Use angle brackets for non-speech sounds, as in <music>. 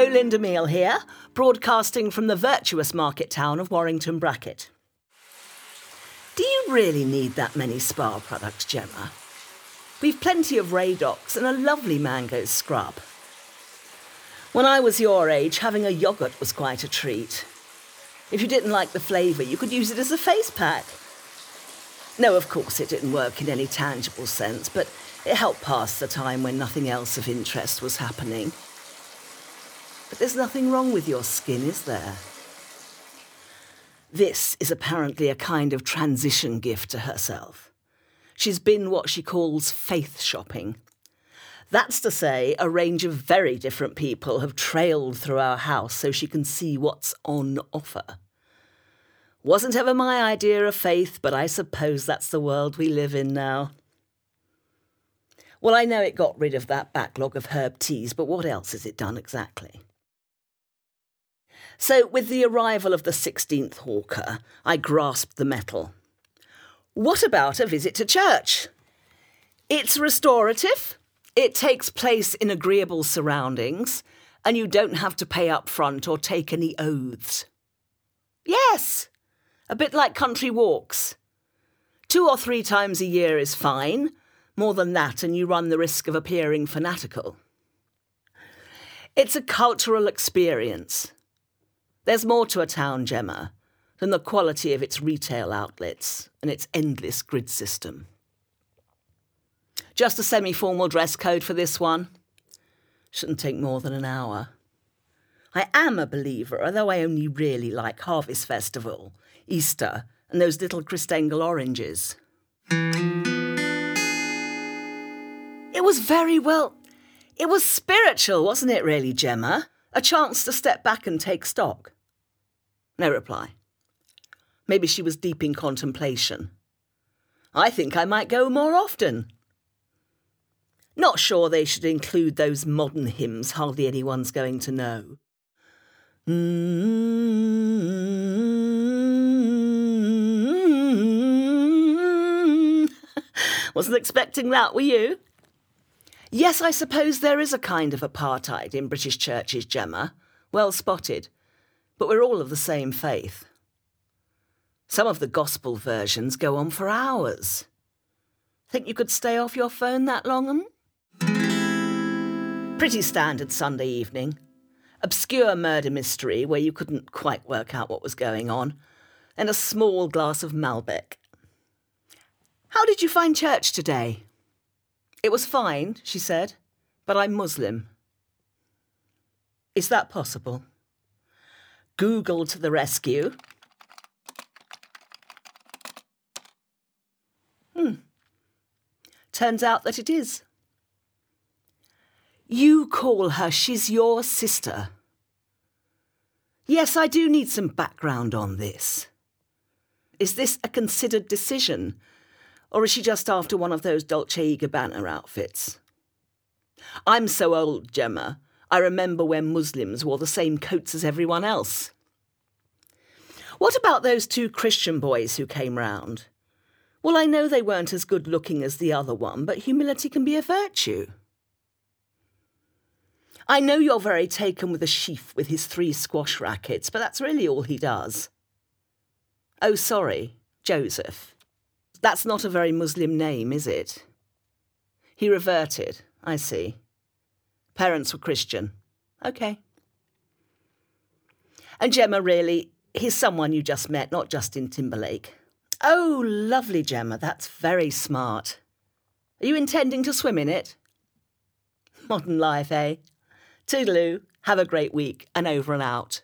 Hello, Linda Meal here, broadcasting from the virtuous market town of Warrington Bracket. Do you really need that many spa products, Gemma? We've plenty of Radox and a lovely mango scrub. When I was your age, having a yoghurt was quite a treat. If you didn't like the flavour, you could use it as a face pack. No, of course, it didn't work in any tangible sense, but it helped pass the time when nothing else of interest was happening. But there's nothing wrong with your skin, is there? This is apparently a kind of transition gift to herself. She's been what she calls faith shopping. That's to say, a range of very different people have trailed through our house so she can see what's on offer. Wasn't ever my idea of faith, but I suppose that's the world we live in now. Well, I know it got rid of that backlog of herb teas, but what else has it done exactly? So, with the arrival of the 16th hawker, I grasped the metal. What about a visit to church? It's restorative, it takes place in agreeable surroundings, and you don't have to pay up front or take any oaths. Yes, a bit like country walks. Two or three times a year is fine. More than that, and you run the risk of appearing fanatical. It's a cultural experience. There's more to a town, Gemma, than the quality of its retail outlets and its endless grid system. Just a semi formal dress code for this one. Shouldn't take more than an hour. I am a believer, although I only really like Harvest Festival, Easter, and those little Christingle oranges. It was very well. It was spiritual, wasn't it, really, Gemma? A chance to step back and take stock. No reply. Maybe she was deep in contemplation. I think I might go more often. Not sure they should include those modern hymns hardly anyone's going to know. Mm. <laughs> Wasn't expecting that, were you? Yes, I suppose there is a kind of apartheid in British churches, Gemma. Well spotted. But we're all of the same faith. Some of the gospel versions go on for hours. Think you could stay off your phone that long? Hmm? Pretty standard Sunday evening. Obscure murder mystery where you couldn't quite work out what was going on. And a small glass of Malbec. How did you find church today? It was fine, she said, but I'm Muslim. Is that possible? Google to the rescue. Hmm. Turns out that it is. You call her, she's your sister. Yes, I do need some background on this. Is this a considered decision? Or is she just after one of those Dolce & Gabbana outfits? I'm so old, Gemma. I remember when Muslims wore the same coats as everyone else. What about those two Christian boys who came round? Well, I know they weren't as good looking as the other one, but humility can be a virtue. I know you're very taken with Asif with his three squash rackets, but that's really all he does. Oh, sorry, Joseph. That's not a very Muslim name, is it? He reverted. I see. Parents were Christian. OK. And Gemma, really, he's someone you just met, not Justin Timberlake. Oh, lovely, Gemma. That's very smart. Are you intending to swim in it? Modern life, eh? Toodaloo. Have a great week and over and out.